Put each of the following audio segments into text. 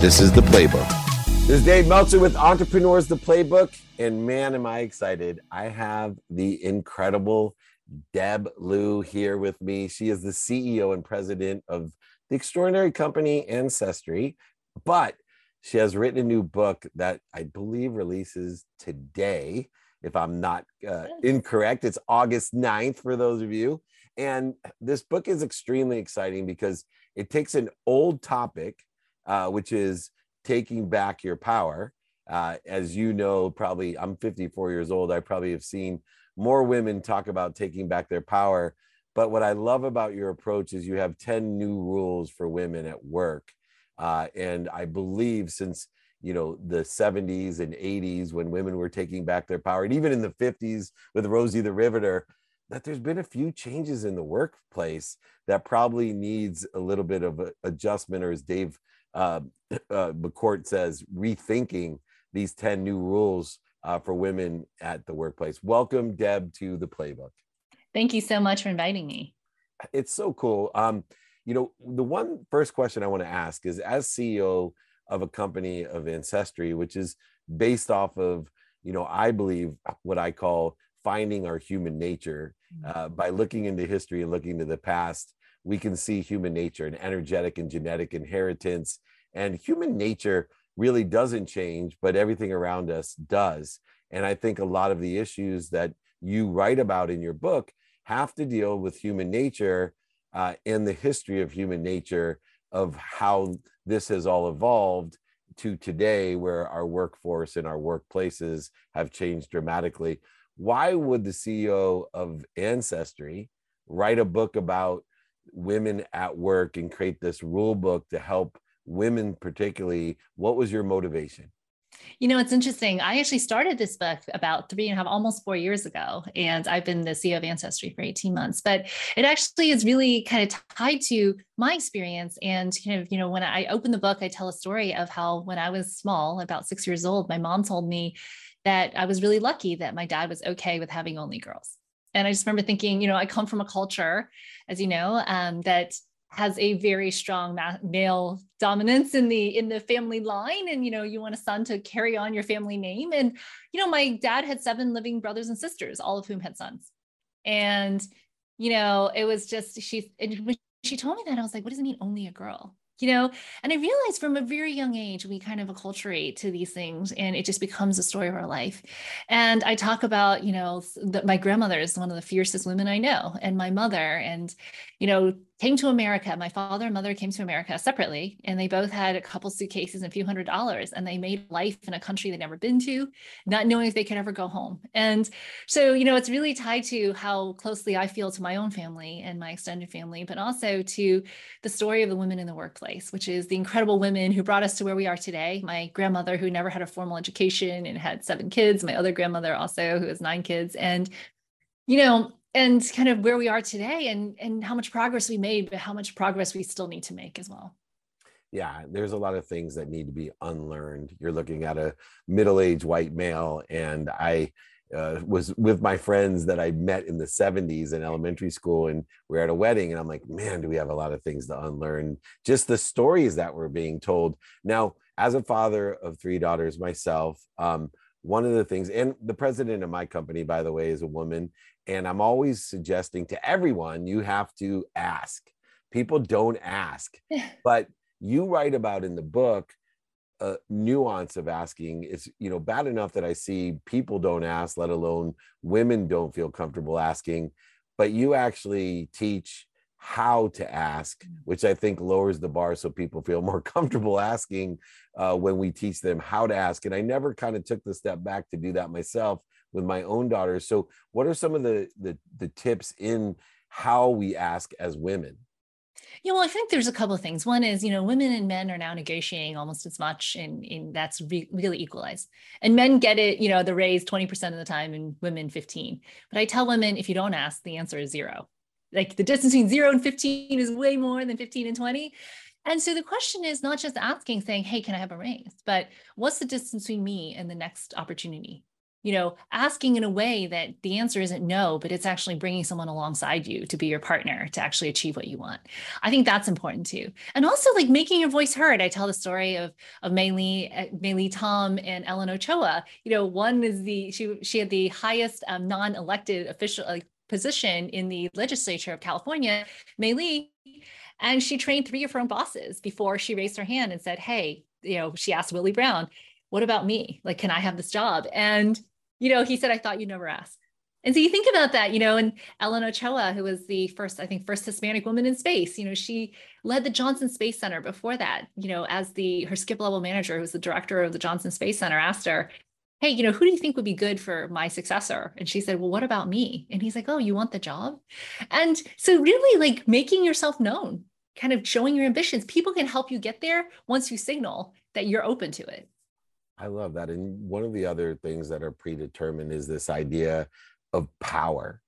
This is The Playbook. This is Dave Meltzer with Entrepreneurs The Playbook. And man, am I excited. I have the incredible Deb Liu here with me. She is the CEO and president of the extraordinary company Ancestry, but she has written a new book that I believe releases today. If I'm not uh, incorrect, it's August 9th for those of you. And this book is extremely exciting because it takes an old topic, uh, which is taking back your power. Uh, as you know, probably I'm 54 years old. I probably have seen more women talk about taking back their power. But what I love about your approach is you have 10 new rules for women at work. Uh, and I believe since you know the 70s and 80s when women were taking back their power, and even in the 50s with Rosie the Riveter, that there's been a few changes in the workplace that probably needs a little bit of adjustment, or as Dave uh, uh, McCourt says, rethinking these 10 new rules uh, for women at the workplace. Welcome, Deb, to the playbook. Thank you so much for inviting me. It's so cool. Um, you know, the one first question I want to ask is as CEO of a company of ancestry, which is based off of, you know, I believe what I call finding our human nature mm. uh, by looking into history and looking to the past we can see human nature and energetic and genetic inheritance. And human nature really doesn't change but everything around us does. And i think a lot of the issues that you write about in your book have to deal with human nature uh, and the history of human nature of how this has all evolved to today where our workforce and our workplaces have changed dramatically. Why would the CEO of Ancestry write a book about women at work and create this rule book to help women, particularly? What was your motivation? You know, it's interesting. I actually started this book about three and a half, almost four years ago, and I've been the CEO of Ancestry for 18 months. But it actually is really kind of tied to my experience. And kind of, you know, when I open the book, I tell a story of how when I was small, about six years old, my mom told me that I was really lucky that my dad was okay with having only girls. And I just remember thinking, you know, I come from a culture, as you know, um, that has a very strong male dominance in the in the family line. And you know you want a son to carry on your family name. And you know my dad had seven living brothers and sisters all of whom had sons. And you know it was just she when she told me that i was like what does it mean only a girl you know and i realized from a very young age we kind of acculturate to these things and it just becomes a story of our life. And i talk about you know that my grandmother is one of the fiercest women i know and my mother and you know came to America. My father and mother came to America separately, and they both had a couple suitcases and a few hundred dollars, and they made life in a country they'd never been to, not knowing if they could ever go home. And so, you know, it's really tied to how closely I feel to my own family and my extended family, but also to the story of the women in the workplace, which is the incredible women who brought us to where we are today. My grandmother, who never had a formal education and had seven kids, my other grandmother, also, who has nine kids. And, you know, and kind of where we are today and and how much progress we made but how much progress we still need to make as well yeah there's a lot of things that need to be unlearned you're looking at a middle-aged white male and i uh, was with my friends that I met in the 70s in elementary school, and we are at a wedding, and I'm like, man, do we have a lot of things to unlearn? Just the stories that were being told. Now, as a father of three daughters myself, um, one of the things, and the president of my company, by the way, is a woman, and I'm always suggesting to everyone you have to ask. People don't ask, but you write about in the book a nuance of asking it's you know bad enough that i see people don't ask let alone women don't feel comfortable asking but you actually teach how to ask mm. which i think lowers the bar so people feel more comfortable asking uh, when we teach them how to ask and i never kind of took the step back to do that myself with my own daughters. So, what are some of the the, the tips in how we ask as women? Yeah, well, I think there's a couple of things. One is, you know, women and men are now negotiating almost as much, and, and that's re- really equalized. And men get it, you know, the raise 20% of the time, and women 15. But I tell women, if you don't ask, the answer is zero. Like the distance between zero and 15 is way more than 15 and 20. And so the question is not just asking, saying, hey, can I have a raise? But what's the distance between me and the next opportunity? you know, asking in a way that the answer isn't no, but it's actually bringing someone alongside you to be your partner to actually achieve what you want. I think that's important too. And also like making your voice heard. I tell the story of of May Lee, uh, Lee Tom and Ellen Ochoa. You know, one is the she she had the highest um, non-elected official like, position in the legislature of California, May Lee, and she trained three of her own bosses before she raised her hand and said, "Hey." You know, she asked Willie Brown, what about me? Like, can I have this job? And you know, he said, I thought you'd never ask. And so you think about that, you know, and Ellen Ochoa, who was the first, I think, first Hispanic woman in space, you know, she led the Johnson Space Center before that, you know, as the her skip level manager, who was the director of the Johnson Space Center, asked her, Hey, you know, who do you think would be good for my successor? And she said, Well, what about me? And he's like, Oh, you want the job? And so really like making yourself known, kind of showing your ambitions. People can help you get there once you signal that you're open to it. I love that. And one of the other things that are predetermined is this idea of power.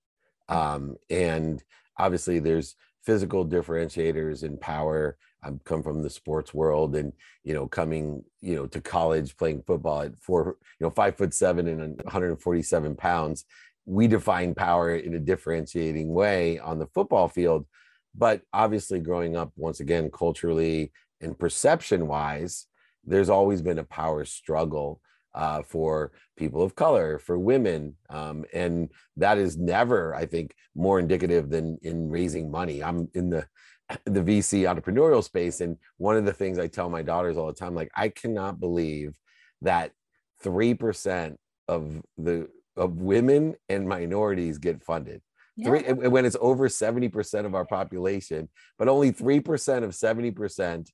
Um, and obviously, there's physical differentiators in power. I've come from the sports world, and you know, coming you know to college playing football at four, you know, five foot seven and 147 pounds. We define power in a differentiating way on the football field, but obviously, growing up once again culturally and perception wise, there's always been a power struggle uh, for people of color, for women. Um, and that is never, I think, more indicative than in raising money. I'm in the the VC entrepreneurial space. And one of the things I tell my daughters all the time, like, I cannot believe that 3% of the of women and minorities get funded. Yeah. Three, when it's over 70% of our population, but only 3% of 70%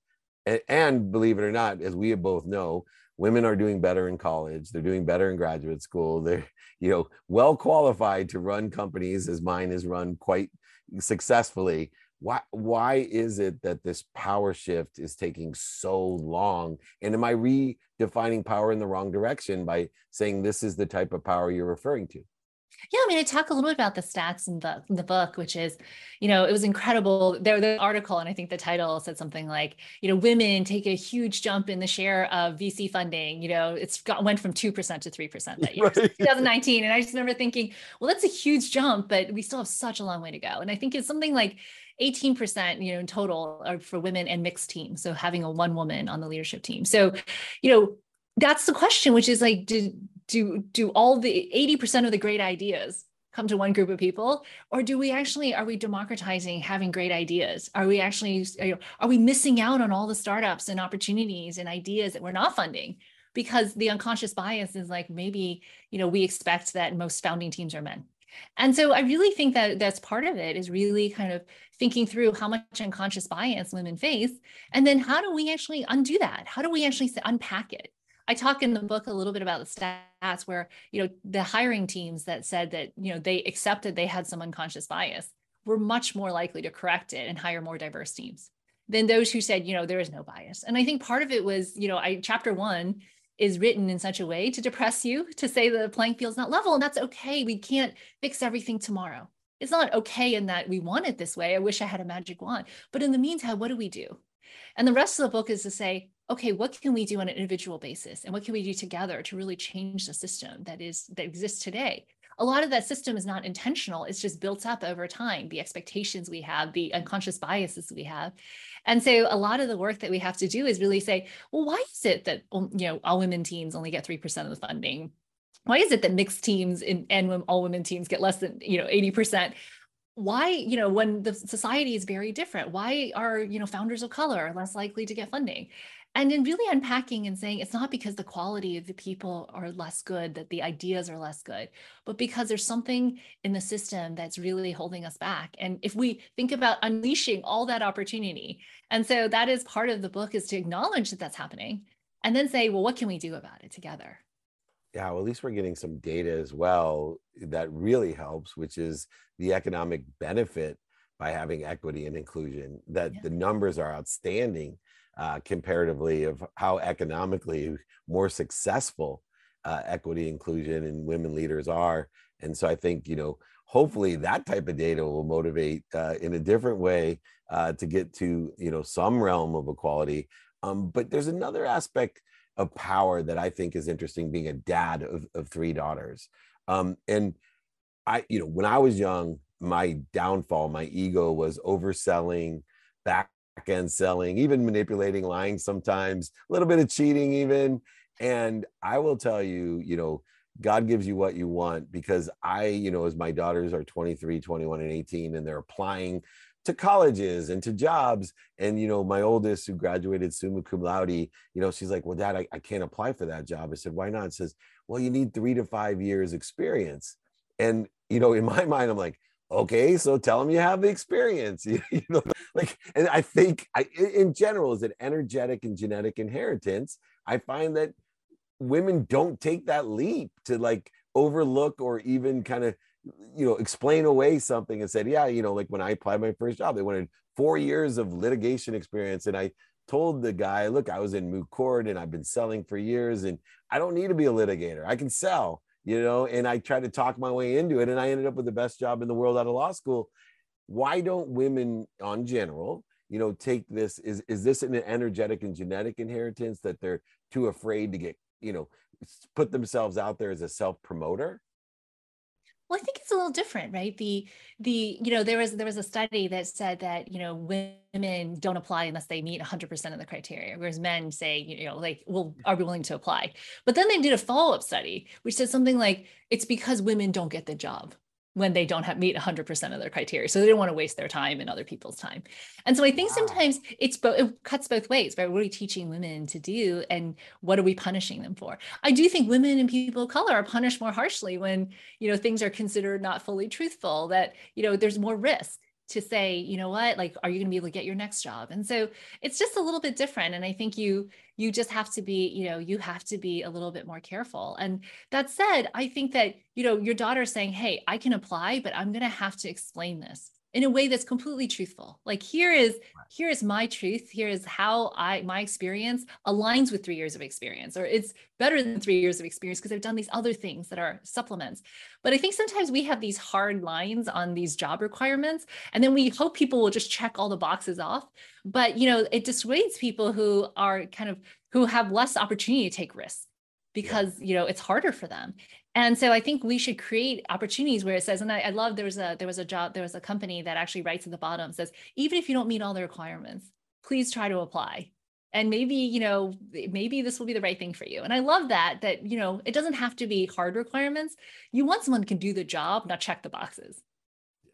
and, and believe it or not, as we both know, women are doing better in college they're doing better in graduate school they're you know well qualified to run companies as mine is run quite successfully why why is it that this power shift is taking so long and am i redefining power in the wrong direction by saying this is the type of power you're referring to yeah, I mean, I talk a little bit about the stats in the, in the book, which is, you know, it was incredible. There, the article, and I think the title said something like, you know, women take a huge jump in the share of VC funding. You know, it's got went from two percent to three percent that year, right. 2019. And I just remember thinking, well, that's a huge jump, but we still have such a long way to go. And I think it's something like 18% you know in total are for women and mixed teams so having a one woman on the leadership team. So you know that's the question which is like did do do all the 80% of the great ideas come to one group of people or do we actually are we democratizing having great ideas? Are we actually are we missing out on all the startups and opportunities and ideas that we're not funding? Because the unconscious bias is like maybe you know we expect that most founding teams are men and so i really think that that's part of it is really kind of thinking through how much unconscious bias women face and then how do we actually undo that how do we actually unpack it I talk in the book a little bit about the stats where, you know, the hiring teams that said that, you know, they accepted they had some unconscious bias were much more likely to correct it and hire more diverse teams than those who said, you know, there is no bias. And I think part of it was, you know, I chapter one is written in such a way to depress you, to say the playing field's not level, and that's okay. We can't fix everything tomorrow. It's not okay in that we want it this way. I wish I had a magic wand. But in the meantime, what do we do? And the rest of the book is to say, okay, what can we do on an individual basis? And what can we do together to really change the system that is that exists today? A lot of that system is not intentional. It's just built up over time, the expectations we have, the unconscious biases we have. And so a lot of the work that we have to do is really say, well, why is it that you know all women teams only get 3% of the funding? Why is it that mixed teams in, and all women teams get less than you know 80%? why you know when the society is very different why are you know founders of color less likely to get funding and in really unpacking and saying it's not because the quality of the people are less good that the ideas are less good but because there's something in the system that's really holding us back. And if we think about unleashing all that opportunity and so that is part of the book is to acknowledge that that's happening and then say well what can we do about it together? Yeah well at least we're getting some data as well that really helps which is the economic benefit by having equity and inclusion that yeah. the numbers are outstanding uh, comparatively of how economically more successful uh, equity inclusion and women leaders are and so i think you know hopefully that type of data will motivate uh, in a different way uh, to get to you know some realm of equality um, but there's another aspect of power that I think is interesting being a dad of, of three daughters. Um, and I, you know, when I was young, my downfall, my ego was overselling, back end selling, even manipulating, lying sometimes, a little bit of cheating, even. And I will tell you, you know, God gives you what you want because I, you know, as my daughters are 23, 21, and 18, and they're applying to colleges and to jobs. And, you know, my oldest who graduated summa cum laude, you know, she's like, well, dad, I, I can't apply for that job. I said, why not? It says, well, you need three to five years experience. And, you know, in my mind, I'm like, okay, so tell them you have the experience, you, know, like, and I think I, in general, is it energetic and genetic inheritance? I find that women don't take that leap to like overlook or even kind of you know explain away something and said yeah you know like when i applied my first job they wanted four years of litigation experience and i told the guy look i was in moot court and i've been selling for years and i don't need to be a litigator i can sell you know and i tried to talk my way into it and i ended up with the best job in the world out of law school. Why don't women on general you know take this is is this an energetic and genetic inheritance that they're too afraid to get you know put themselves out there as a self promoter well i think it's a little different right? The the you know there was there was a study that said that you know women don't apply unless they meet 100% of the criteria whereas men say you know like well mm. are we willing to apply? But then they did a follow-up study which said something like it's because women don't get the job when they don't have meet 100% of their criteria so they don't want to waste their time and other people's time. And so i think wow. sometimes it's both it cuts both ways right? What are we teaching women to do and what are we punishing them for? I do think women and people of color are punished more harshly when you know things are considered not fully truthful that you know there's more risk to say, you know what, like, are you going to be able to get your next job? And so it's just a little bit different. And I think you, you just have to be, you know, you have to be a little bit more careful. And that said, I think that, you know, your daughter saying, Hey, I can apply, but I'm going to have to explain this in a way that's completely truthful. Like here is here is my truth. Here is how i my experience aligns with three years of experience or it's better than three years of experience because i've done these other things that are supplements. But i think sometimes we have these hard lines on these job requirements and then we hope people will just check all the boxes off. But you know it dissuades people who are kind of who have less opportunity to take risks because you know it's harder for them and so I think we should create opportunities where it says, and I, I love there was a there was a job, there was a company that actually writes at the bottom says, even if you don't meet all the requirements, please try to apply. And maybe, you know, maybe this will be the right thing for you. And I love that, that, you know, it doesn't have to be hard requirements. You want someone can do the job, not check the boxes.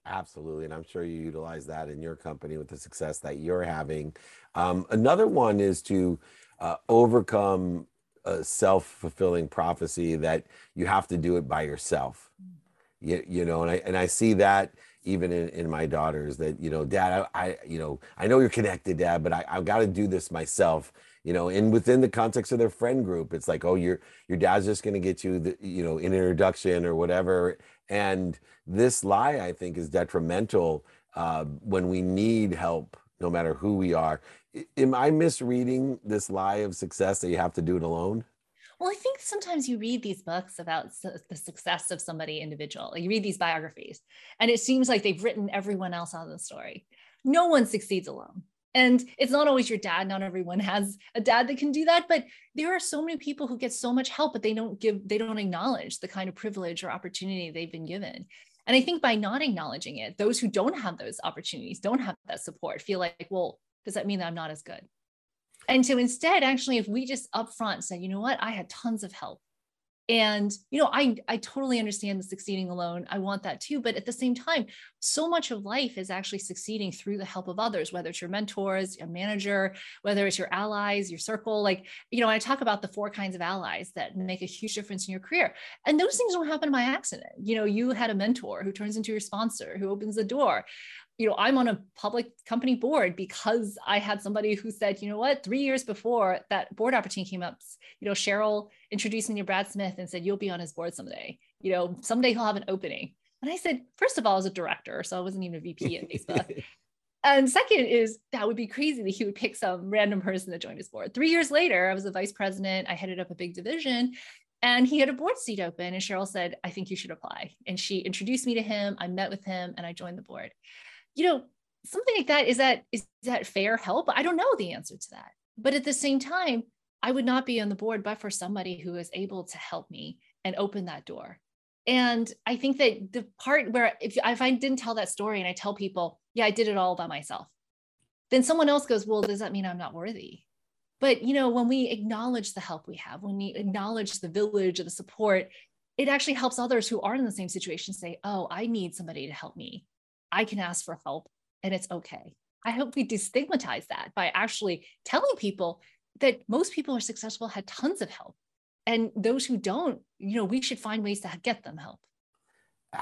Absolutely. And I'm sure you utilize that in your company with the success that you're having. Um, another one is to uh, overcome a self-fulfilling prophecy that you have to do it by yourself. You, you know and i and i see that even in, in my daughters that you know dad I, I you know i know you're connected dad but I, i've got to do this myself. You know and within the context of their friend group it's like oh your your dad's just going to get you the you know an introduction or whatever. And this lie i think is detrimental uh, when we need help no matter who we are am I misreading this lie of success that you have to do it alone? Well, I think sometimes you read these books about the success of somebody individual. you read these biographies, and it seems like they've written everyone else out of the story. No one succeeds alone. And it's not always your dad. Not everyone has a dad that can do that. But there are so many people who get so much help, but they don't give, they don't acknowledge the kind of privilege or opportunity they've been given. And I think by not acknowledging it, those who don't have those opportunities, don't have that support, feel like, well, does that mean that I'm not as good? And so instead, actually, if we just upfront said, you know what, I had tons of help. And you know i i totally understand the succeeding alone. I want that too. But at the same time so much of life is actually succeeding through the help of others whether it's your mentors a manager whether it's your allies your circle. Like you know i talk about the four kinds of allies that make a huge difference in your career. And those things don't happen by accident. You know you had a mentor who turns into your sponsor who opens the door you know, I'm on a public company board because I had somebody who said, you know what, three years before that board opportunity came up, you know, Sheryl introduced me to Brad Smith and said, you'll be on his board someday. You know, someday he'll have an opening. And I said, first of all, as a director, so I wasn't even a VP at Facebook. and second is that would be crazy that he would pick some random person to join his board. Three years later, I was a vice president. I headed up a big division and he had a board seat open. And Sheryl said, I think you should apply. And she introduced me to him. I met with him and I joined the board you know, something like that is that is that fair help? I don't know the answer to that. But at the same time, I would not be on the board but for somebody who is able to help me and open that door. And I think that the part where if, if I didn't tell that story and I tell people, yeah, I did it all by myself, then someone else goes, well, does that mean I'm not worthy? But you know, when we acknowledge the help we have, when we acknowledge the village or the support, it actually helps others who are in the same situation say, oh, I need somebody to help me. I can ask for help and it's okay. I hope we destigmatize that by actually telling people that most people who are successful had tons of help. And those who don't, you know, we should find ways to get them help.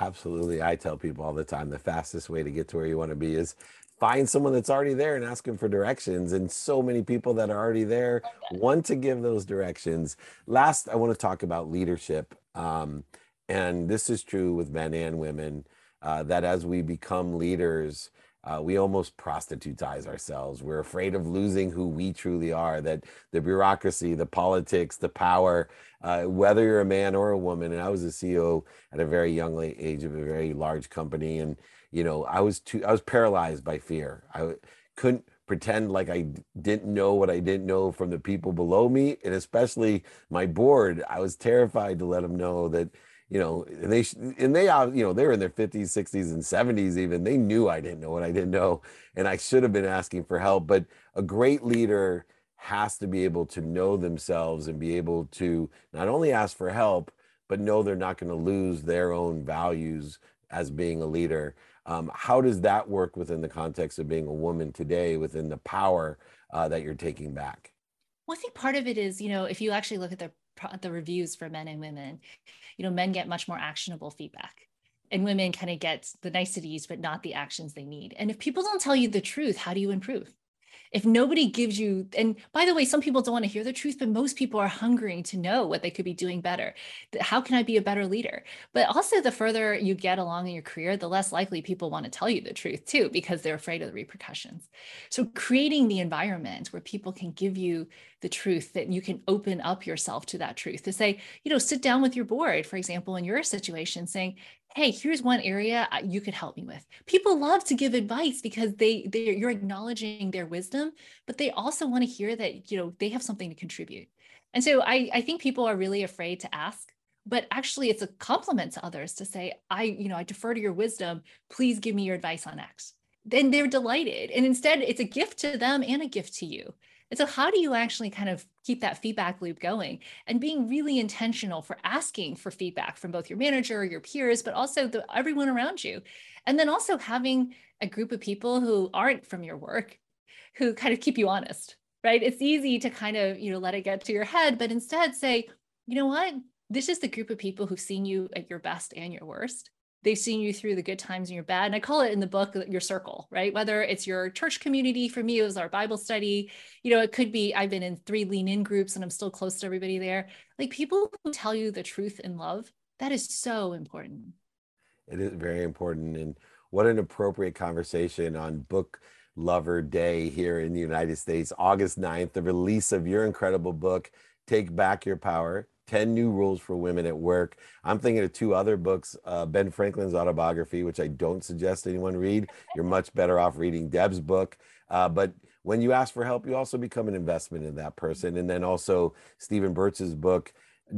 Absolutely. I tell people all the time the fastest way to get to where you want to be is find someone that's already there and ask them for directions. And so many people that are already there want to give those directions. Last, I want to talk about leadership. Um, and this is true with men and women uh, that as we become leaders, uh, we almost prostitutize ourselves. We're afraid of losing who we truly are, that the bureaucracy, the politics, the power, uh, whether you're a man or a woman. And I was a CEO at a very young age of a very large company. And, you know, I was too, I was paralyzed by fear. I couldn't pretend like I didn't know what I didn't know from the people below me. And especially my board, I was terrified to let them know that, you know, they and they are you know they're in their 50s, 60s, and 70s even. They knew I didn't know what I didn't know, and I should have been asking for help. But a great leader has to be able to know themselves and be able to not only ask for help, but know they're not going to lose their own values as being a leader. Um, how does that work within the context of being a woman today, within the power uh, that you're taking back? Well, I think part of it is, you know, if you actually look at the the reviews for men and women, you know, men get much more actionable feedback and women kind of get the niceties, but not the actions they need. And if people don't tell you the truth, how do you improve? If nobody gives you and by the way some people don't want to hear the truth but most people are hungering to know what they could be doing better. How can i be a better leader? But also the further you get along in your career the less likely people want to tell you the truth too because they're afraid of the repercussions. So creating the environment where people can give you the truth that you can open up yourself to that truth to say you know sit down with your board for example in your situation saying hey here's one area uh, you could help me with. People love to give advice because they they you're acknowledging their wisdom but they also want to hear that you know they have something to contribute. And so i i think people are really afraid to ask but actually it's a compliment to others to say i you know i defer to your wisdom please give me your advice on x. Then they're delighted and instead it's a gift to them and a gift to you and so, how do you actually kind of keep that feedback loop going and being really intentional for asking for feedback from both your manager, or your peers, but also the, everyone around you? And then also having a group of people who aren't from your work who kind of keep you honest, right? It's easy to kind of, you know, let it get to your head, but instead say, you know what? This is the group of people who've seen you at your best and your worst they've seen you through the good times and your bad. And I call it in the book your circle, right? Whether it's your church community, for me, it was our Bible study. You know, it could be I've been in three lean in groups and I'm still close to everybody there. Like people who tell you the truth in love, that is so important. It is very important. And what an appropriate conversation on book lover day here in the United States, August 9th, the release of your incredible book, Take Back Your Power 10 New Rules for Women at Work. I'm thinking of two other books uh, Ben Franklin's autobiography, which I don't suggest anyone read. You're much better off reading Deb's book. Uh, but when you ask for help, you also become an investment in that person. And then also Stephen Burtz's book,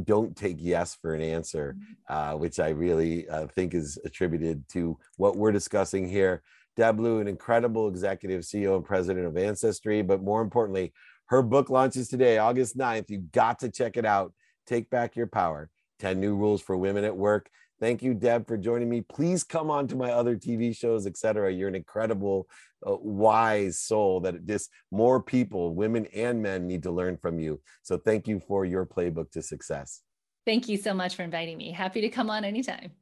Don't Take Yes for an Answer, uh, which I really uh, think is attributed to what we're discussing here. Deb Liu, an incredible executive, CEO, and president of Ancestry. But more importantly, her book launches today, August 9th. You got to check it out. Take Back Your Power 10 New Rules for Women at Work. Thank you, Deb, for joining me. Please come on to my other TV shows, etc. You're an incredible, uh, wise soul that just more people, women and men, need to learn from you. So thank you for your playbook to success. Thank you so much for inviting me. Happy to come on anytime.